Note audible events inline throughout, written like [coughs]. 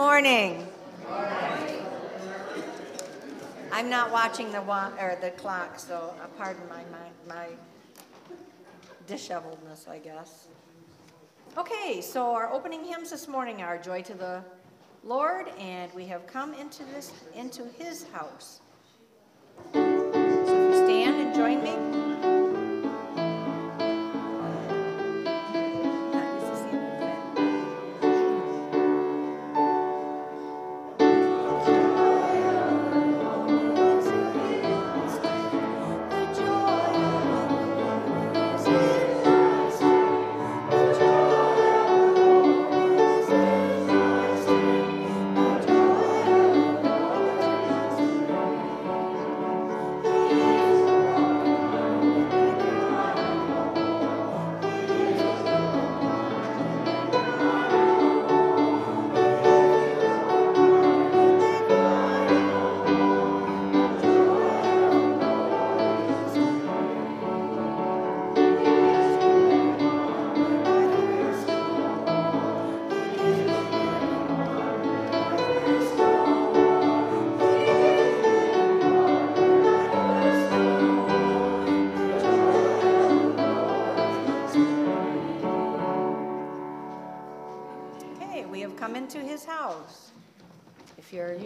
Morning. I'm not watching the wa, or the clock, so uh, pardon my, my, my disheveledness, I guess. Okay, so our opening hymns this morning are Joy to the Lord, and we have come into this, into his house. So if you stand and join me.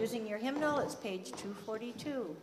Using your hymnal, it's page 242.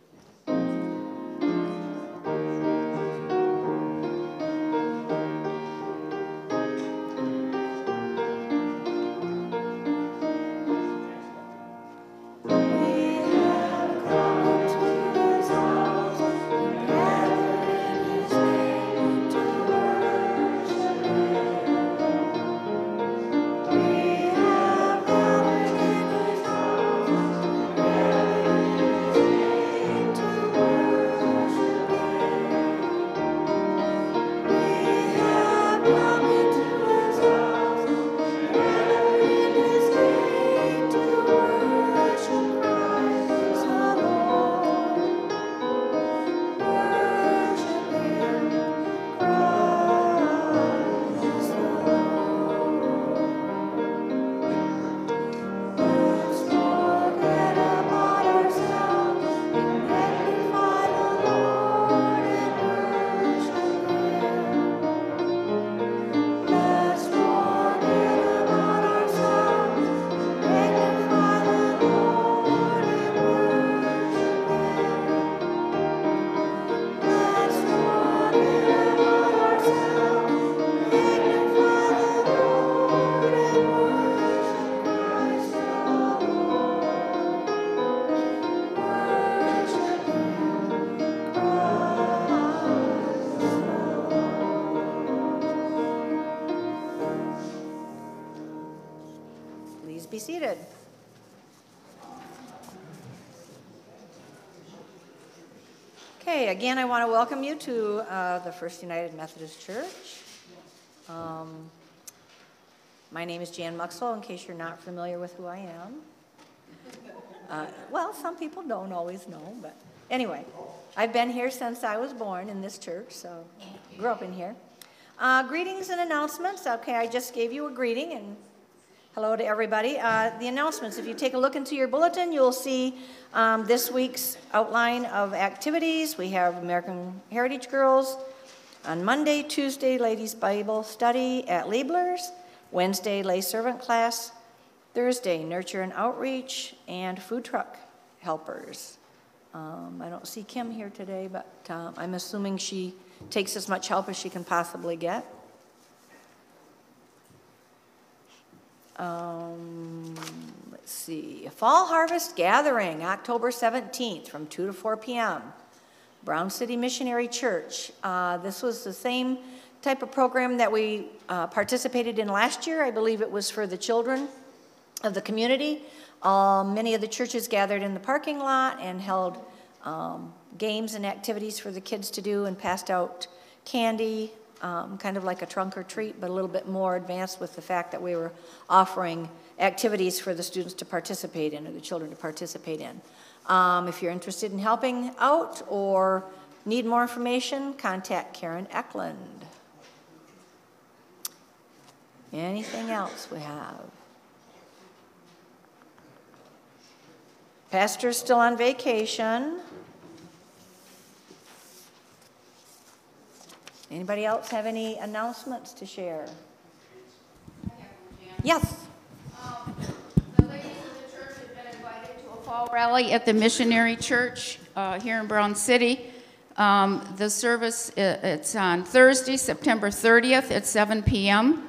Okay, again, I want to welcome you to uh, the First United Methodist Church. Um, my name is Jan Muxwell, in case you're not familiar with who I am. Uh, well, some people don't always know, but anyway, I've been here since I was born in this church, so grew up in here. Uh, greetings and announcements. Okay, I just gave you a greeting and Hello to everybody. Uh, the announcements, if you take a look into your bulletin, you'll see um, this week's outline of activities. We have American Heritage Girls on Monday, Tuesday, Ladies Bible Study at Liebler's, Wednesday, Lay Servant Class, Thursday, Nurture and Outreach, and Food Truck Helpers. Um, I don't see Kim here today, but um, I'm assuming she takes as much help as she can possibly get. Um, let's see, a Fall Harvest Gathering, October 17th from 2 to 4 p.m. Brown City Missionary Church. Uh, this was the same type of program that we uh, participated in last year. I believe it was for the children of the community. Um, many of the churches gathered in the parking lot and held um, games and activities for the kids to do and passed out candy, um, kind of like a trunk or treat, but a little bit more advanced with the fact that we were offering activities for the students to participate in or the children to participate in. Um, if you're interested in helping out or need more information, contact Karen Eklund. Anything else we have? Pastor's still on vacation. Anybody else have any announcements to share? Yes. The ladies of the church have been invited to a fall rally at the Missionary Church uh, here in Brown City. Um, The service, it's on Thursday, September 30th at 7 PM.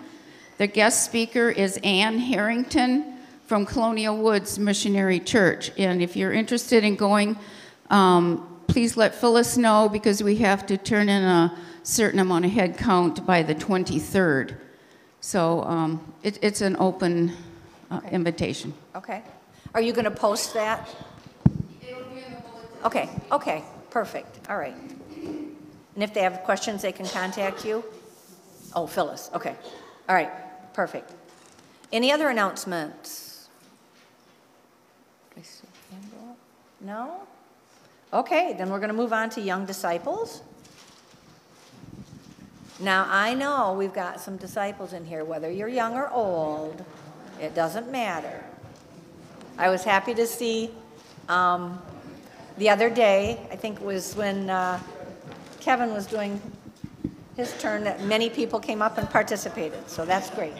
The guest speaker is Ann Harrington from Colonial Woods Missionary Church. And if you're interested in going, um, please let Phyllis know because we have to turn in a certain amount of head count by the 23rd. So um, it, it's an open uh, invitation. Okay. Are you going to post that? Okay, okay, perfect, all right. And if they have questions, they can contact you? Oh, Phyllis, okay. All right, perfect. Any other announcements? No? Okay, then we're going to move on to young disciples. Now, I know we've got some disciples in here, whether you're young or old, it doesn't matter. I was happy to see um, the other day, I think it was when uh, Kevin was doing his turn, that many people came up and participated, so that's great.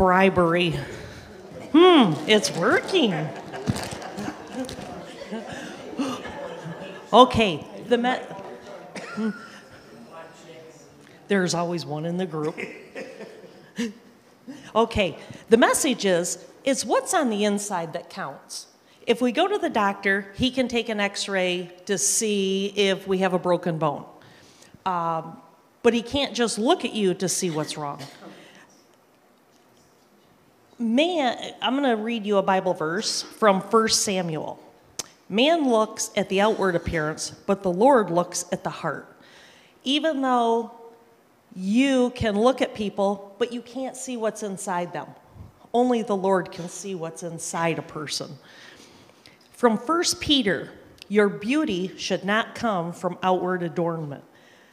bribery. Hmm, it's working. [gasps] Okay, the Met. There's always one in the group. Okay, the message is it's what's on the inside that counts. If we go to the doctor, he can take an x ray to see if we have a broken bone. Um, but he can't just look at you to see what's wrong man, I'm going to read you a Bible verse from 1 Samuel. Man looks at the outward appearance, but the Lord looks at the heart. Even though you can look at people, but you can't see what's inside them, only the Lord can see what's inside a person. From 1 Peter, your beauty should not come from outward adornment,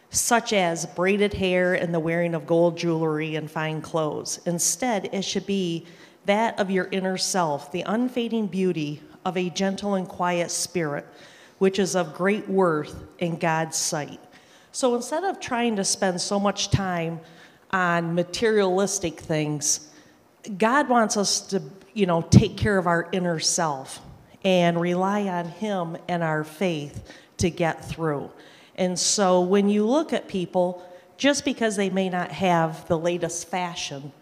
such as braided hair and the wearing of gold jewelry and fine clothes. Instead, it should be that of your inner self, the unfading beauty of a gentle and quiet spirit, which is of great worth in God's sight. So instead of trying to spend so much time on materialistic things, God wants us to, you know, take care of our inner self and rely on Him and our faith to get through. And so when you look at people, just because they may not have the latest fashion,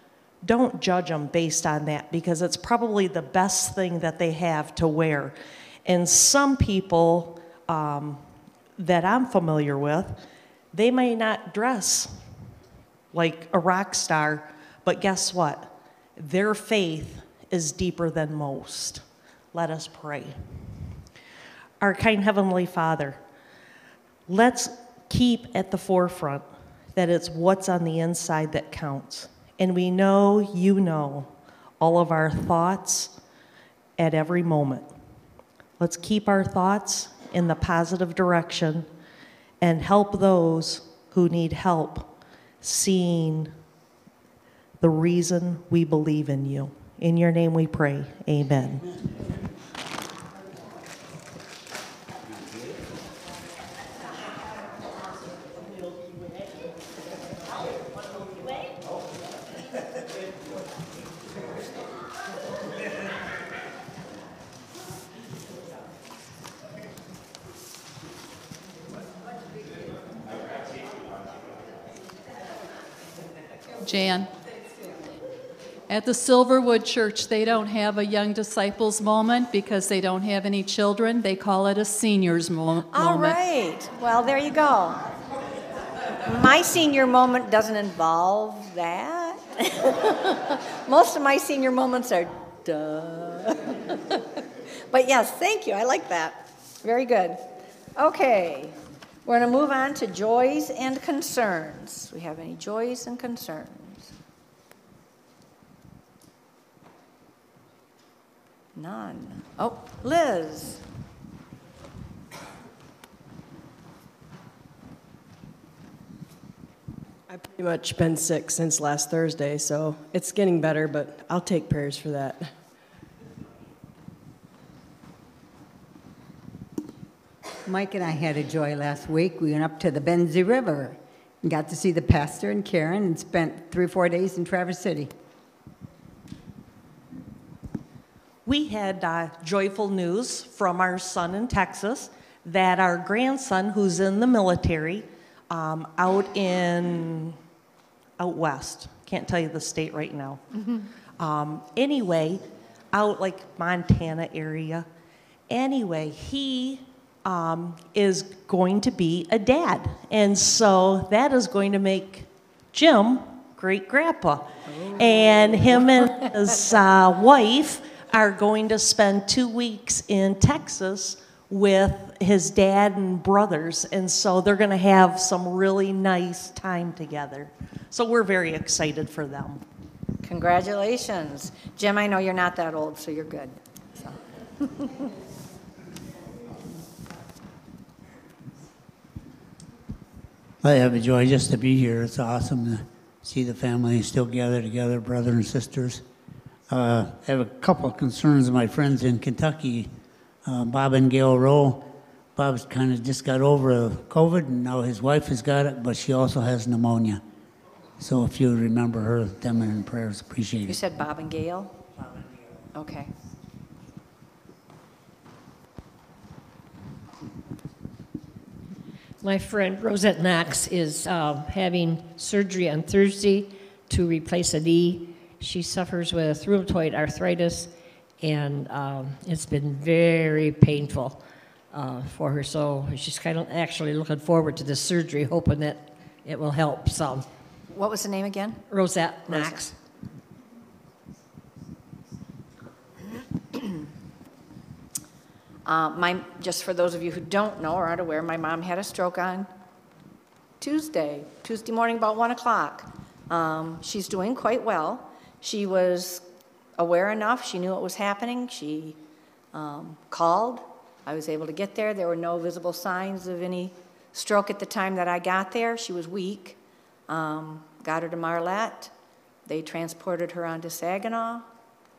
don't judge them based on that because it's probably the best thing that they have to wear. And some people um, that I'm familiar with, they may not dress like a rock star, but guess what? Their faith is deeper than most. Let us pray. Our kind Heavenly Father, let's keep at the forefront that it's what's on the inside that counts. And we know you know all of our thoughts at every moment. Let's keep our thoughts in the positive direction and help those who need help seeing the reason we believe in you. In your name we pray. Amen. Jan. At the Silverwood Church, they don't have a young disciples moment because they don't have any children. They call it a seniors mo- moment. All right. well, there you go. My senior moment doesn't involve that. [laughs] Most of my senior moments are duh. [laughs] But yes, thank you, I like that. Very good. Okay, we're going to move on to joys and concerns. We have any joys and concerns? None. Oh, Liz. I've pretty much been sick since last Thursday, so it's getting better, but I'll take prayers for that. Mike and I had a joy last week. We went up to the Benzie River and got to see the pastor and Karen and spent three or four days in Traverse City. We had uh, joyful news from our son in Texas that our grandson, who's in the military, um, out in out west, can't tell you the state right now. Um, anyway, out like Montana area. Anyway, he um, is going to be a dad, and so that is going to make Jim great grandpa, and him and his uh, wife are going to spend two weeks in Texas with his dad and brothers, and so they're going to have some really nice time together. So we're very excited for them. Congratulations. Jim, I know you're not that old, so you're good. So. [laughs] I have a joy just to be here. It's awesome to see the family still gather together, brother and sisters. Uh, I have a couple of concerns my friends in Kentucky, uh, Bob and Gail Rowe. Bob's kind of just got over COVID, and now his wife has got it, but she also has pneumonia. So if you remember her, them in prayers, appreciate You it. said Bob and Gail? Okay. My friend Rosette Knox is uh, having surgery on Thursday to replace a knee. She suffers with rheumatoid arthritis, and um, it's been very painful uh, for her. So she's kind of actually looking forward to this surgery, hoping that it will help some. What was the name again? Rosette Knox. Uh, my, just for those of you who don't know or aren't aware, my mom had a stroke on Tuesday, Tuesday morning about 1 o'clock. Um, she's doing quite well. She was aware enough, she knew what was happening. She um, called. I was able to get there. There were no visible signs of any stroke at the time that I got there. She was weak. Um, got her to Marlette. They transported her onto Saginaw.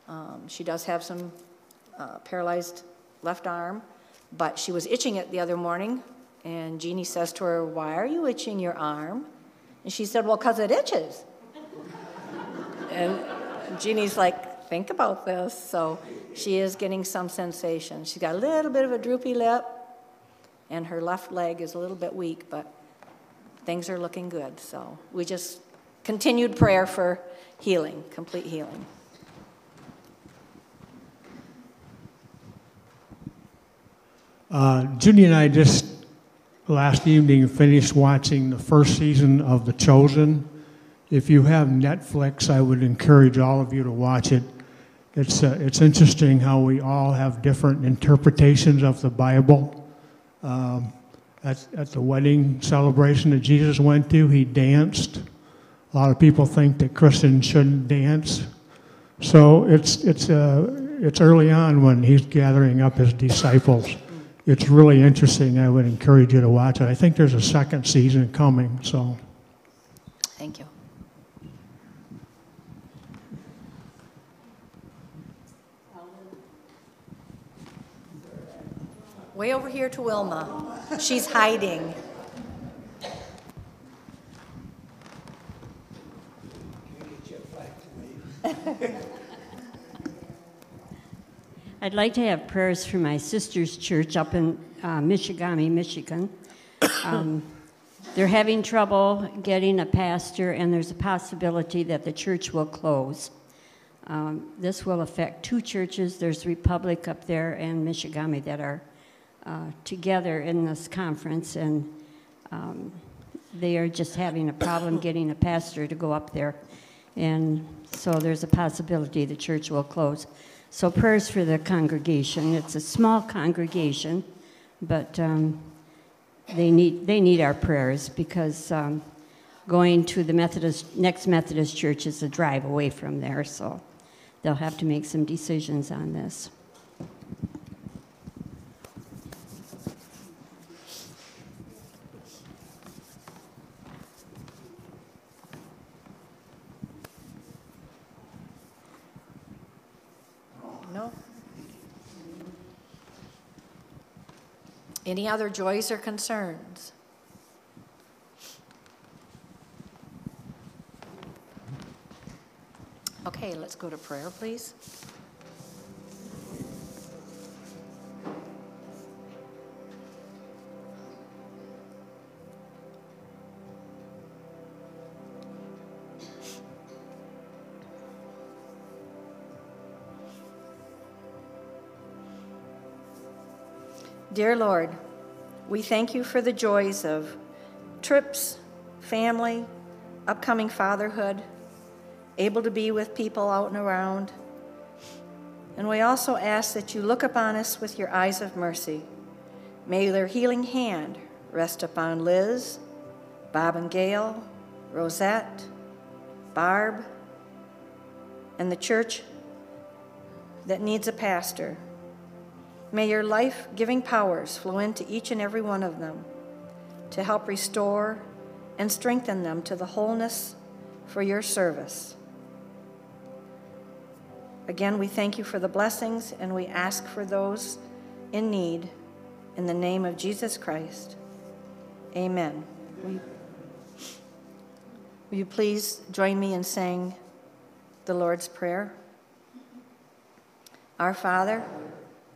Um, she does have some uh, paralyzed left arm, but she was itching it the other morning, and Jeannie says to her, Why are you itching your arm? And she said, Well, because it itches. [laughs] and Jeannie's like, Think about this. So she is getting some sensation. She's got a little bit of a droopy lip, and her left leg is a little bit weak, but things are looking good. So we just continued prayer for healing, complete healing. Uh, Judy and I just last evening finished watching the first season of The Chosen. If you have Netflix, I would encourage all of you to watch it. It's, uh, it's interesting how we all have different interpretations of the Bible. Um, at, at the wedding celebration that Jesus went to, he danced. A lot of people think that Christians shouldn't dance. So it's, it's, uh, it's early on when he's gathering up his disciples. It's really interesting. I would encourage you to watch it. I think there's a second season coming, so. Thank you. Way over here to Wilma. She's hiding. [laughs] I'd like to have prayers for my sister's church up in uh, Michigamme, Michigan. Um, they're having trouble getting a pastor, and there's a possibility that the church will close. Um, this will affect two churches. There's Republic up there and Michigamme that are uh, together in this conference, and um, they are just having a problem getting a pastor to go up there. And so there's a possibility the church will close. So prayers for the congregation. It's a small congregation, but um, they need they need our prayers because um, going to the Methodist next Methodist church is a drive away from there. So they'll have to make some decisions on this. No? Any other joys or concerns? Okay, let's go to prayer, please. Dear Lord, we thank you for the joys of trips, family, upcoming fatherhood, able to be with people out and around. And we also ask that you look upon us with your eyes of mercy. May your healing hand rest upon Liz, Bob and Gail, Rosette, Barb, and the church that needs a pastor. May your life giving powers flow into each and every one of them to help restore and strengthen them to the wholeness for your service. Again, we thank you for the blessings and we ask for those in need in the name of Jesus Christ. Amen. Will you, will you please join me in saying the Lord's Prayer? Our Father,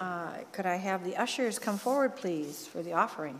Uh, Could I have the ushers come forward, please, for the offering?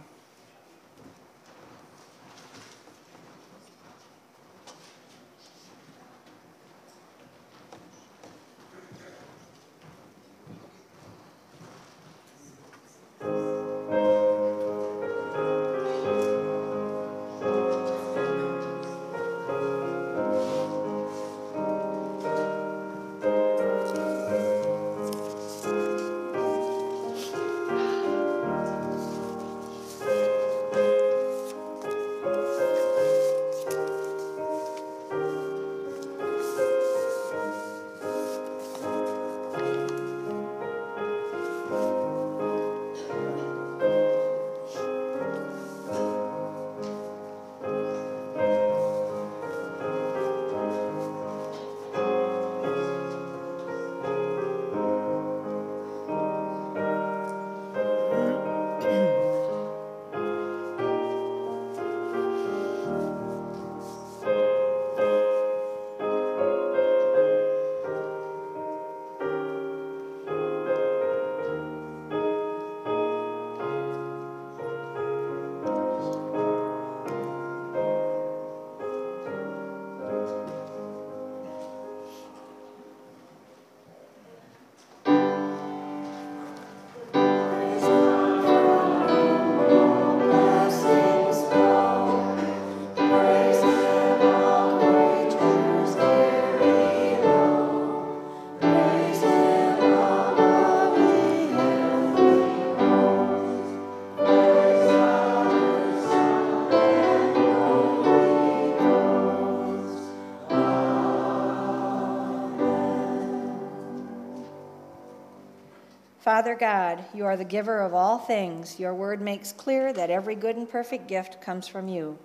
Father God, you are the giver of all things. Your word makes clear that every good and perfect gift comes from you.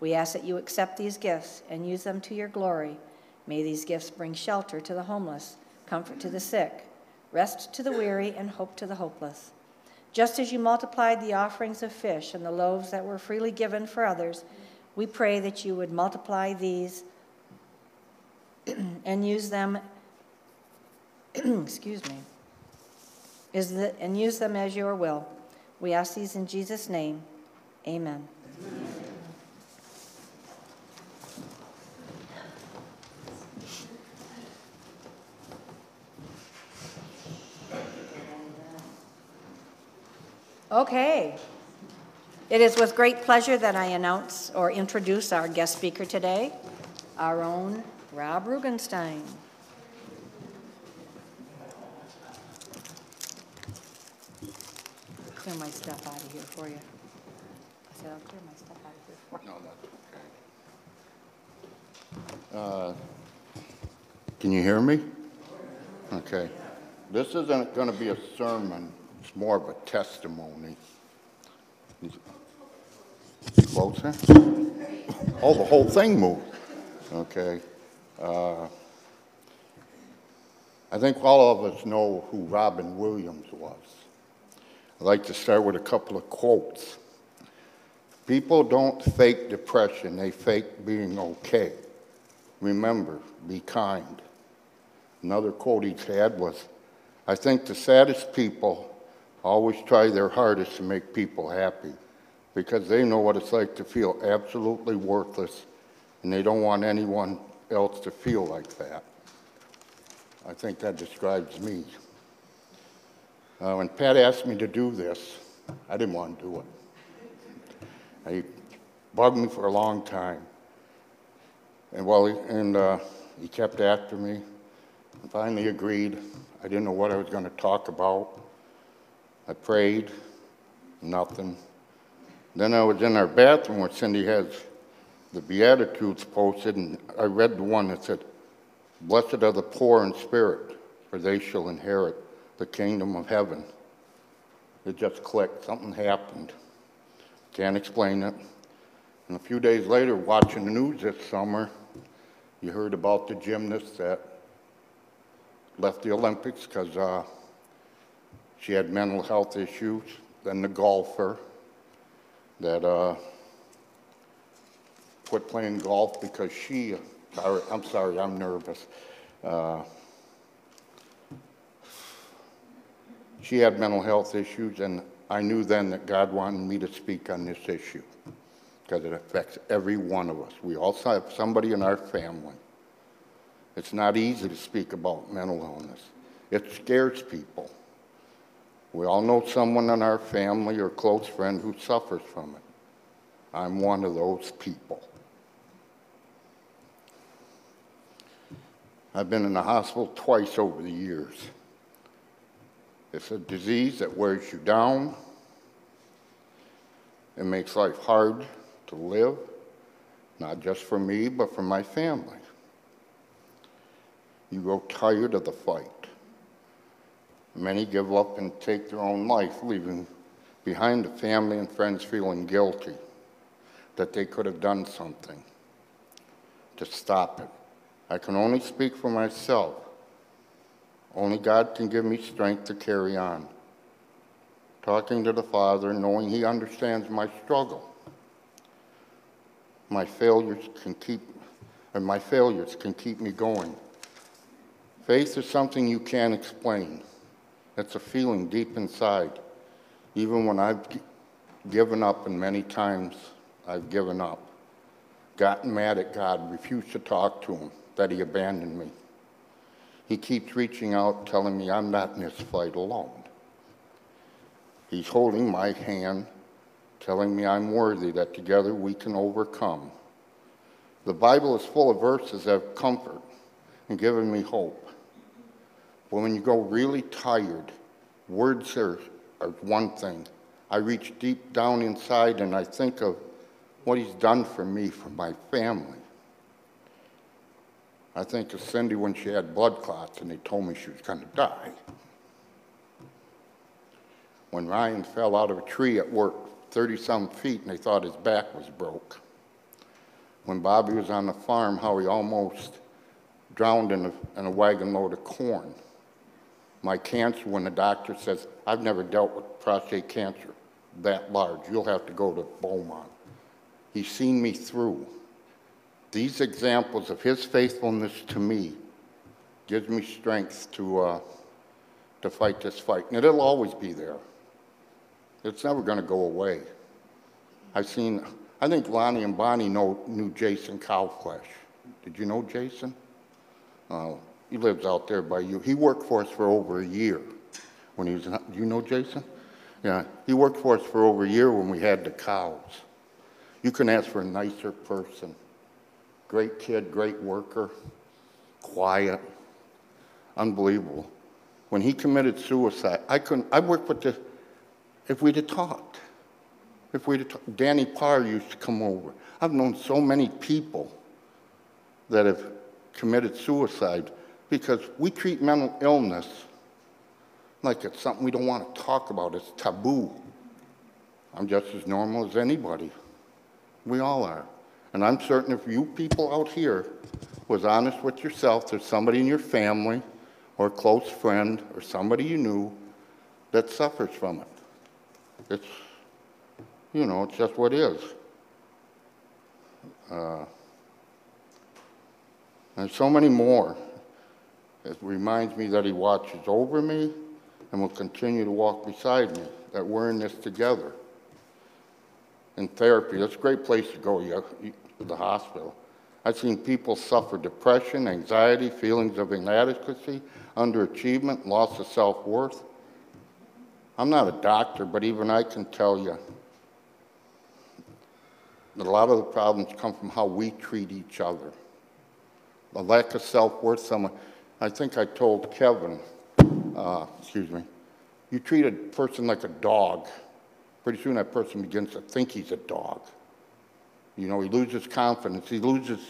We ask that you accept these gifts and use them to your glory. May these gifts bring shelter to the homeless, comfort to the sick, rest to the weary, and hope to the hopeless. Just as you multiplied the offerings of fish and the loaves that were freely given for others, we pray that you would multiply these [clears throat] and use them, [clears throat] excuse me, the, and use them as your will. We ask these in Jesus' name. Amen. Okay. It is with great pleasure that I announce or introduce our guest speaker today, our own Rob Rugenstein. Clear my stuff out of here for you. I said, I'll clear my stuff out of here for you. No, that's okay. Uh, Can you hear me? Okay. This isn't going to be a sermon, it's more of a testimony. Closer? Oh, the whole thing moved. Okay. Uh, I think all of us know who Robin Williams was. I'd like to start with a couple of quotes. People don't fake depression, they fake being okay. Remember, be kind. Another quote he had was I think the saddest people always try their hardest to make people happy because they know what it's like to feel absolutely worthless and they don't want anyone else to feel like that. I think that describes me. Uh, when Pat asked me to do this, I didn't want to do it. He bugged me for a long time. And, well, he, and uh, he kept after me and finally agreed. I didn't know what I was going to talk about. I prayed, nothing. Then I was in our bathroom where Cindy has the Beatitudes posted, and I read the one that said, Blessed are the poor in spirit, for they shall inherit the kingdom of heaven. It just clicked, something happened. Can't explain it. And a few days later, watching the news this summer, you heard about the gymnast that left the Olympics because uh, she had mental health issues. Then the golfer that uh, quit playing golf because she, I'm sorry, I'm nervous. Uh, she had mental health issues, and I knew then that God wanted me to speak on this issue because it affects every one of us. We all have somebody in our family. It's not easy to speak about mental illness. It scares people. We all know someone in our family or close friend who suffers from it. I'm one of those people. I've been in the hospital twice over the years. It's a disease that wears you down. It makes life hard to live, not just for me, but for my family. You grow tired of the fight. Many give up and take their own life, leaving behind the family and friends feeling guilty that they could have done something to stop it. I can only speak for myself. Only God can give me strength to carry on. Talking to the Father, knowing He understands my struggle. My failures can keep, and my failures can keep me going. Faith is something you can't explain. It's a feeling deep inside. Even when I've given up, and many times I've given up, gotten mad at God, refused to talk to Him, that He abandoned me. He keeps reaching out, telling me I'm not in this fight alone. He's holding my hand, telling me I'm worthy, that together we can overcome. The Bible is full of verses of comfort and giving me hope. But when you go really tired, words are, are one thing. I reach deep down inside and I think of what he's done for me, for my family. I think of Cindy when she had blood clots and they told me she was going to die. When Ryan fell out of a tree at work, 30 some feet, and they thought his back was broke. When Bobby was on the farm, how he almost drowned in a, in a wagon load of corn my cancer when the doctor says, I've never dealt with prostate cancer that large. You'll have to go to Beaumont. He's seen me through. These examples of his faithfulness to me gives me strength to, uh, to fight this fight. And it'll always be there. It's never going to go away. I've seen, I think Lonnie and Bonnie know, knew Jason Cowflesh. Did you know Jason? Uh, he lives out there by you. He worked for us for over a year when he was, do you know Jason? Yeah, he worked for us for over a year when we had the cows. You can ask for a nicer person. Great kid, great worker, quiet, unbelievable. When he committed suicide, I couldn't, I worked with the if we'd have talked. If we'd have talked. Danny Parr used to come over. I've known so many people that have committed suicide because we treat mental illness like it's something we don't want to talk about. It's taboo. I'm just as normal as anybody. We all are. And I'm certain if you people out here was honest with yourself, there's somebody in your family or a close friend or somebody you knew that suffers from it. It's, you know, it's just what is. Uh, and so many more. It reminds me that he watches over me and will continue to walk beside me, that we're in this together. In therapy, that's a great place to go, you, you, the hospital. I've seen people suffer depression, anxiety, feelings of inadequacy, underachievement, loss of self-worth. I'm not a doctor, but even I can tell you that a lot of the problems come from how we treat each other. The lack of self-worth, someone, I think I told Kevin, uh, excuse me, you treat a person like a dog. Pretty soon that person begins to think he's a dog. You know, he loses confidence. He loses,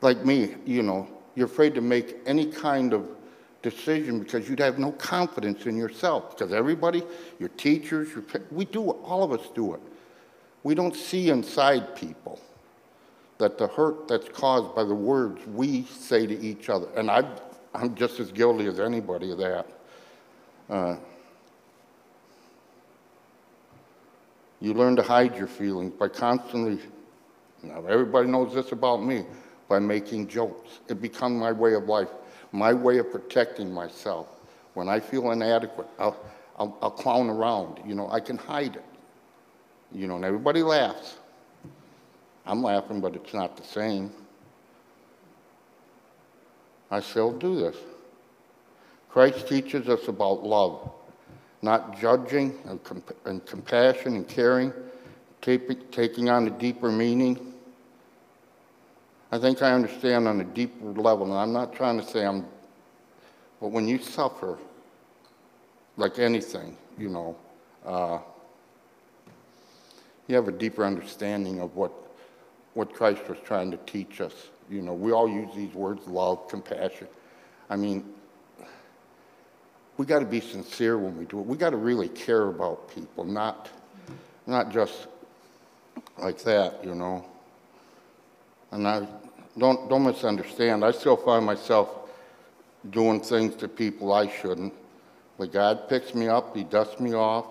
like me, you know, you're afraid to make any kind of decision because you'd have no confidence in yourself. Because everybody, your teachers, your, we do it, all of us do it. We don't see inside people that the hurt that's caused by the words we say to each other, and I, I'm just as guilty as anybody of that. Uh, you learn to hide your feelings by constantly, now everybody knows this about me, by making jokes. It becomes my way of life, my way of protecting myself. When I feel inadequate, I'll, I'll, I'll clown around. You know, I can hide it. You know, and everybody laughs. I'm laughing, but it's not the same. I still do this. Christ teaches us about love, not judging and, comp- and compassion and caring, taking on a deeper meaning. I think I understand on a deeper level, and I'm not trying to say I'm, but when you suffer, like anything, you know, uh, you have a deeper understanding of what, what Christ was trying to teach us. You know, we all use these words love, compassion. I mean, we got to be sincere when we do it. We got to really care about people, not, not just like that, you know. And I don't, don't misunderstand. I still find myself doing things to people I shouldn't. But God picks me up, He dusts me off,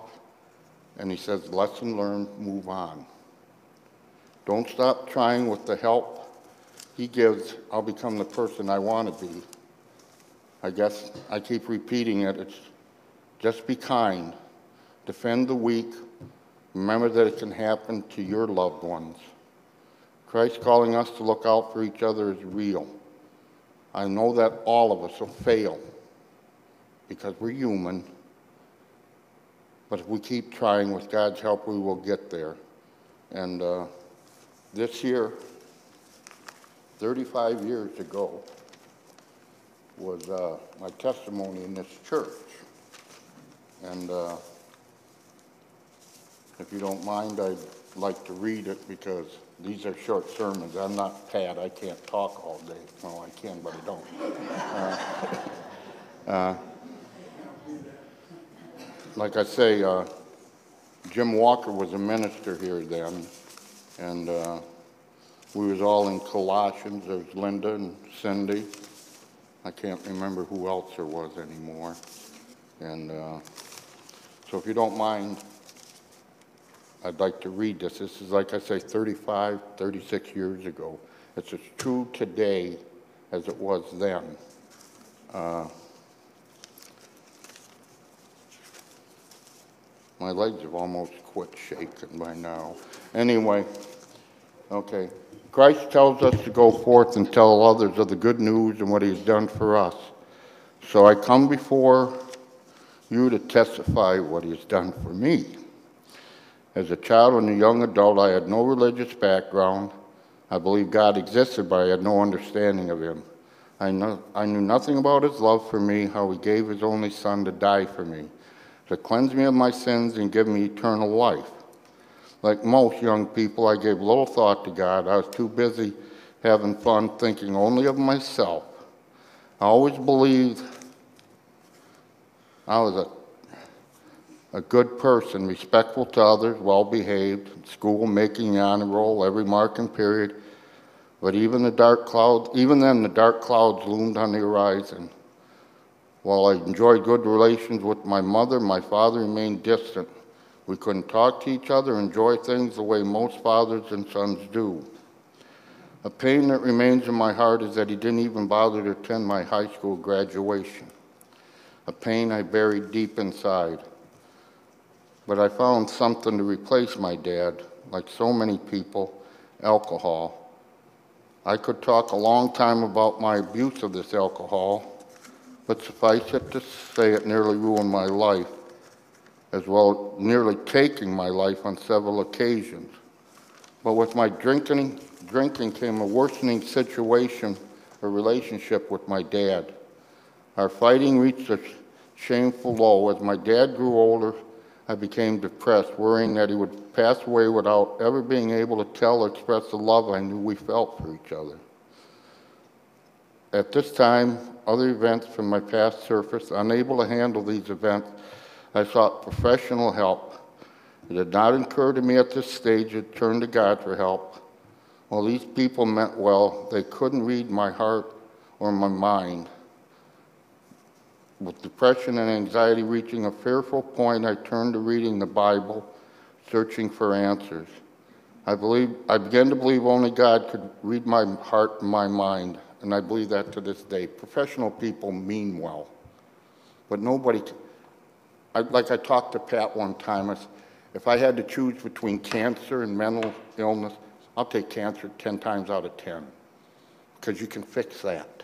and He says, lesson learned, move on. Don't stop trying with the help He gives. I'll become the person I want to be. I guess I keep repeating it. It's just be kind, defend the weak, remember that it can happen to your loved ones. Christ calling us to look out for each other is real. I know that all of us will fail because we're human. But if we keep trying with God's help, we will get there. And uh, this year, 35 years ago, was uh, my testimony in this church. And uh, if you don't mind, I'd like to read it because these are short sermons. I'm not Pat. I can't talk all day. Well, I can, but I don't. Uh, uh, like I say, uh, Jim Walker was a minister here then, and uh, we was all in Colossians. There was Linda and Cindy. I can't remember who else there was anymore. And uh, so if you don't mind, I'd like to read this. This is, like I say, 35, 36 years ago. It's as true today as it was then. Uh, my legs have almost quit shaking by now. Anyway, okay. Christ tells us to go forth and tell others of the good news and what he has done for us. So I come before you to testify what he has done for me. As a child and a young adult, I had no religious background. I believed God existed, but I had no understanding of him. I, know, I knew nothing about his love for me, how he gave his only son to die for me. to cleanse me of my sins and give me eternal life. Like most young people, I gave little thought to God. I was too busy having fun, thinking only of myself. I always believed I was a, a good person, respectful to others, well behaved, in school making the honor roll every marking period. But even the dark clouds, even then, the dark clouds loomed on the horizon. While I enjoyed good relations with my mother, my father remained distant. We couldn't talk to each other, enjoy things the way most fathers and sons do. A pain that remains in my heart is that he didn't even bother to attend my high school graduation. A pain I buried deep inside. But I found something to replace my dad, like so many people, alcohol. I could talk a long time about my abuse of this alcohol, but suffice it to say it nearly ruined my life, as well nearly taking my life on several occasions. But with my drinking, drinking came a worsening situation, a relationship with my dad. Our fighting reached a shameful low. As my dad grew older, I became depressed, worrying that he would pass away without ever being able to tell or express the love I knew we felt for each other. At this time, other events from my past surfaced. Unable to handle these events, I sought professional help. It did not occur to me at this stage to turn to God for help. While these people meant well, they couldn't read my heart or my mind. With depression and anxiety reaching a fearful point, I turned to reading the Bible, searching for answers. I, believe, I began to believe only God could read my heart and my mind, and I believe that to this day. Professional people mean well, but nobody, I, like I talked to Pat one time, if I had to choose between cancer and mental illness, I'll take cancer 10 times out of 10, because you can fix that.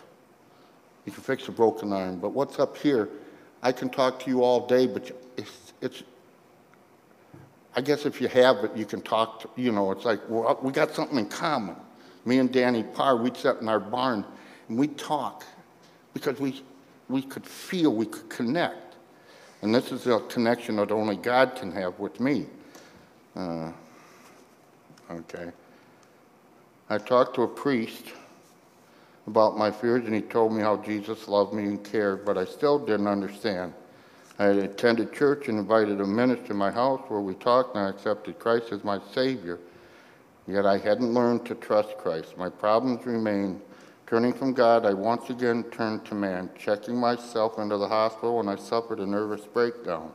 You can fix a broken arm, but what's up here, I can talk to you all day, but it's, it's, I guess if you have it, you can talk to, you know, it's like, well, we got something in common. Me and Danny Parr, we'd sit in our barn and we'd talk because we, we could feel, we could connect. And this is a connection that only God can have with me. Uh, okay. I talked to a priest about my fears, and he told me how Jesus loved me and cared, but I still didn't understand. I had attended church and invited a minister to my house where we talked, and I accepted Christ as my Savior. Yet I hadn't learned to trust Christ. My problems remained. Turning from God, I once again turned to man, checking myself into the hospital when I suffered a nervous breakdown.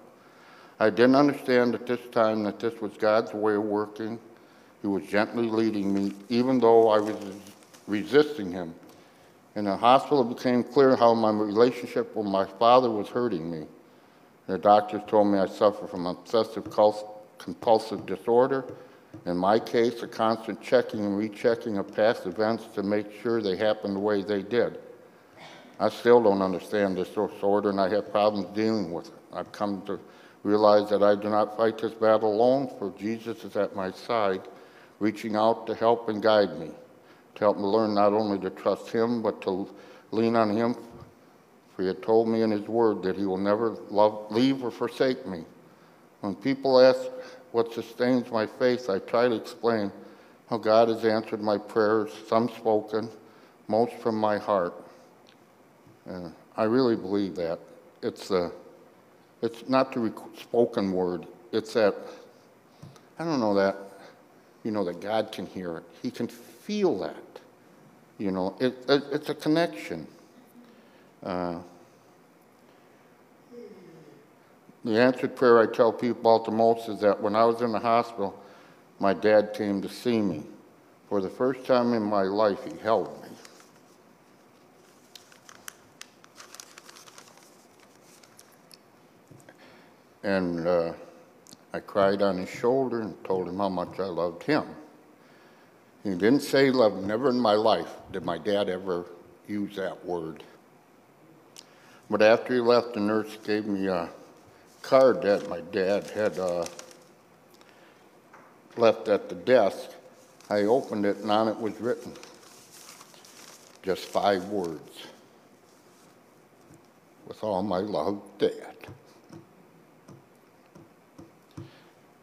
I didn't understand at this time that this was God's way of working. He was gently leading me, even though I was resisting Him. In the hospital, it became clear how my relationship with my father was hurting me. The doctors told me I suffer from obsessive compulsive disorder. In my case, a constant checking and rechecking of past events to make sure they happened the way they did. I still don't understand this disorder, and I have problems dealing with it. I've come to realize that I do not fight this battle alone, for Jesus is at my side, reaching out to help and guide me, to help me learn not only to trust Him, but to lean on Him, for He had told me in His Word that He will never love, leave or forsake me. When people ask what sustains my faith, I try to explain how God has answered my prayers, some spoken, most from my heart. And I really believe that. It's, the, it's not the rec- spoken word, it's that, I don't know that, you know, that God can hear it. He can feel that. You know, it, it, it's a connection. Uh, the answered prayer I tell people about the most is that when I was in the hospital, my dad came to see me. For the first time in my life, he held me. And uh, I cried on his shoulder and told him how much I loved him. He didn't say love, never in my life did my dad ever use that word. But after he left, the nurse gave me a card that my dad had uh, left at the desk. I opened it, and on it was written just five words With all my love, Dad.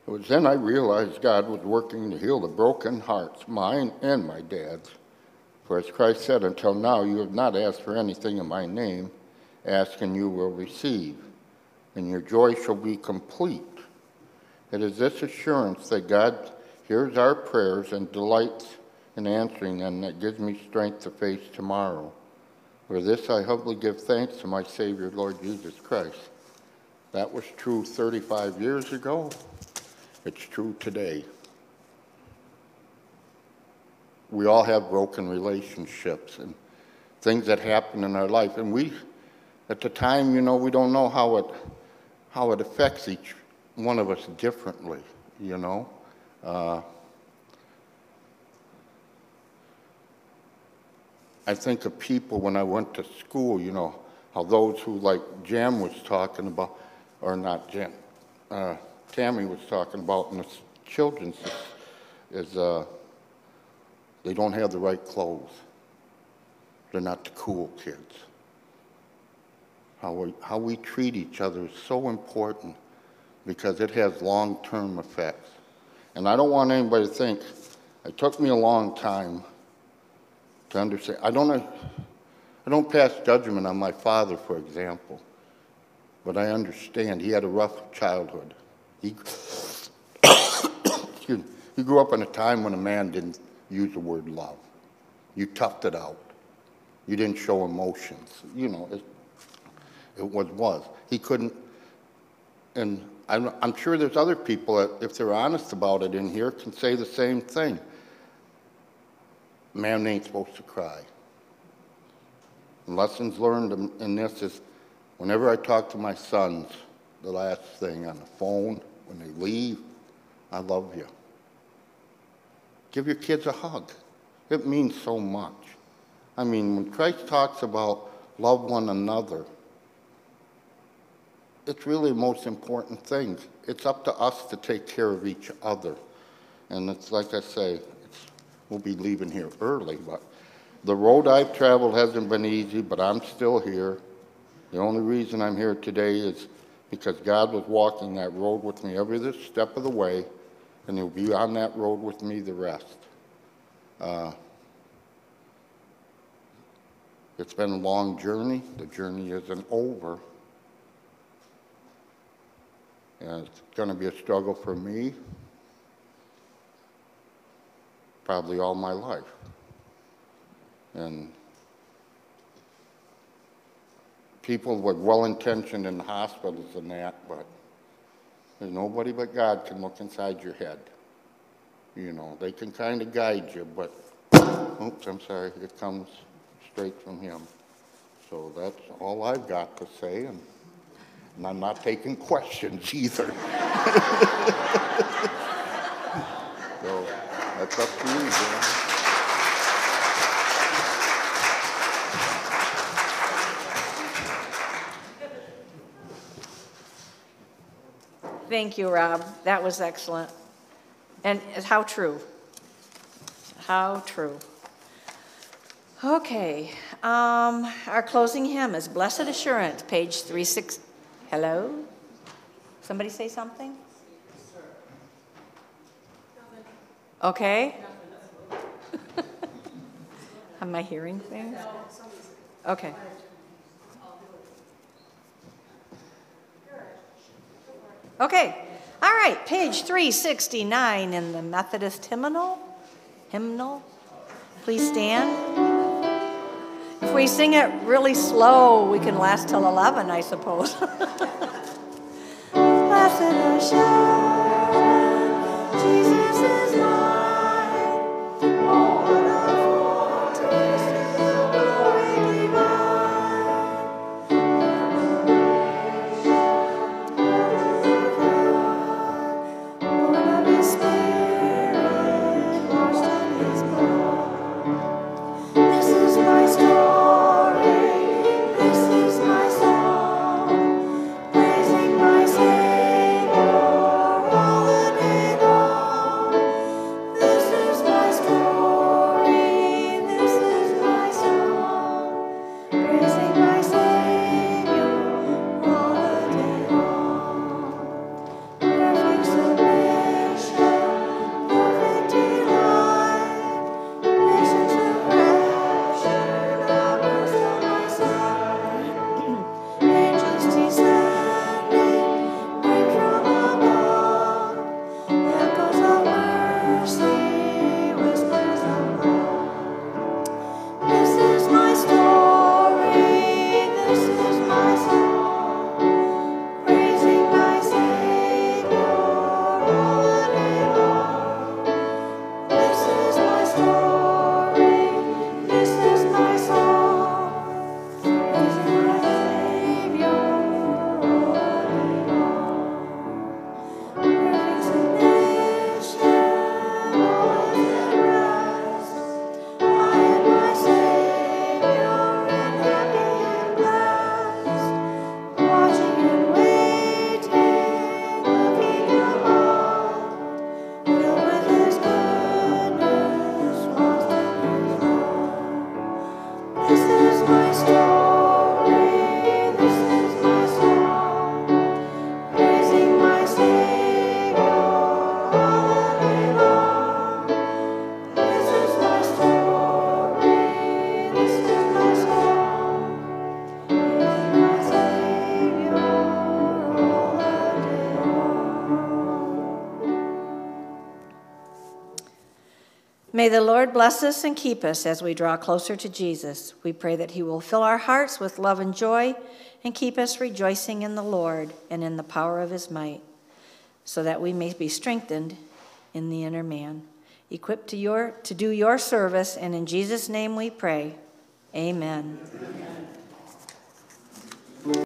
It was then I realized God was working to heal the broken hearts, mine and my dad's. For as Christ said, until now you have not asked for anything in my name. Ask and you will receive, and your joy shall be complete. It is this assurance that God hears our prayers and delights in answering them that gives me strength to face tomorrow. For this I humbly give thanks to my Savior, Lord Jesus Christ. That was true 35 years ago. It's true today. We all have broken relationships and things that happen in our life. And we, at the time, you know, we don't know how it, how it affects each one of us differently, you know. Uh, I think of people when I went to school, you know, how those who, like Jan was talking about, or not Jan, uh, Tammy was talking about in the children's is, is uh, they don't have the right clothes. They're not the cool kids. How we, how we treat each other is so important because it has long-term effects. And I don't want anybody to think, it took me a long time to understand. I don't, I don't pass judgment on my father, for example, but I understand he had a rough childhood. He, [coughs] excuse me, he grew up in a time when a man didn't use the word love. You toughed it out. You didn't show emotions. You know, it, it was was. He couldn't, and I'm, I'm sure there's other people that, if they're honest about it in here, can say the same thing. Man ain't supposed to cry. And lessons learned in, in this is whenever I talk to my sons, the last thing on the phone, when they leave, I love you. Give your kids a hug. It means so much. I mean, when Christ talks about love one another, it's really the most important thing. It's up to us to take care of each other. And it's like I say, we'll be leaving here early, but the road I've traveled hasn't been easy, but I'm still here. The only reason I'm here today is because God was walking that road with me every step of the way, and He'll be on that road with me the rest. Uh, it's been a long journey. The journey isn't over. And it's going to be a struggle for me probably all my life. And people with well-intentioned in the hospitals and that, but there's nobody but God can look inside your head. You know, they can kind of guide you, but, oops, I'm sorry, it comes straight from Him. So that's all I've got to say, and, and I'm not taking questions either. [laughs] so that's up to you, Jan. Thank you, Rob. That was excellent. And how true. How true. Okay, um, our closing hymn is Blessed Assurance, page 36. Hello? Somebody say something? Okay. [laughs] Am I hearing things? Okay. Okay, all right, page 369 in the Methodist hymnal. Hymnal. Please stand. If we sing it really slow, we can last till 11, I suppose. [laughs] Blessed assurance, Lord bless us and keep us as we draw closer to Jesus. We pray that he will fill our hearts with love and joy and keep us rejoicing in the Lord and in the power of his might, so that we may be strengthened in the inner man, equipped to, your, to do your service. And in Jesus' name we pray. Amen. Amen.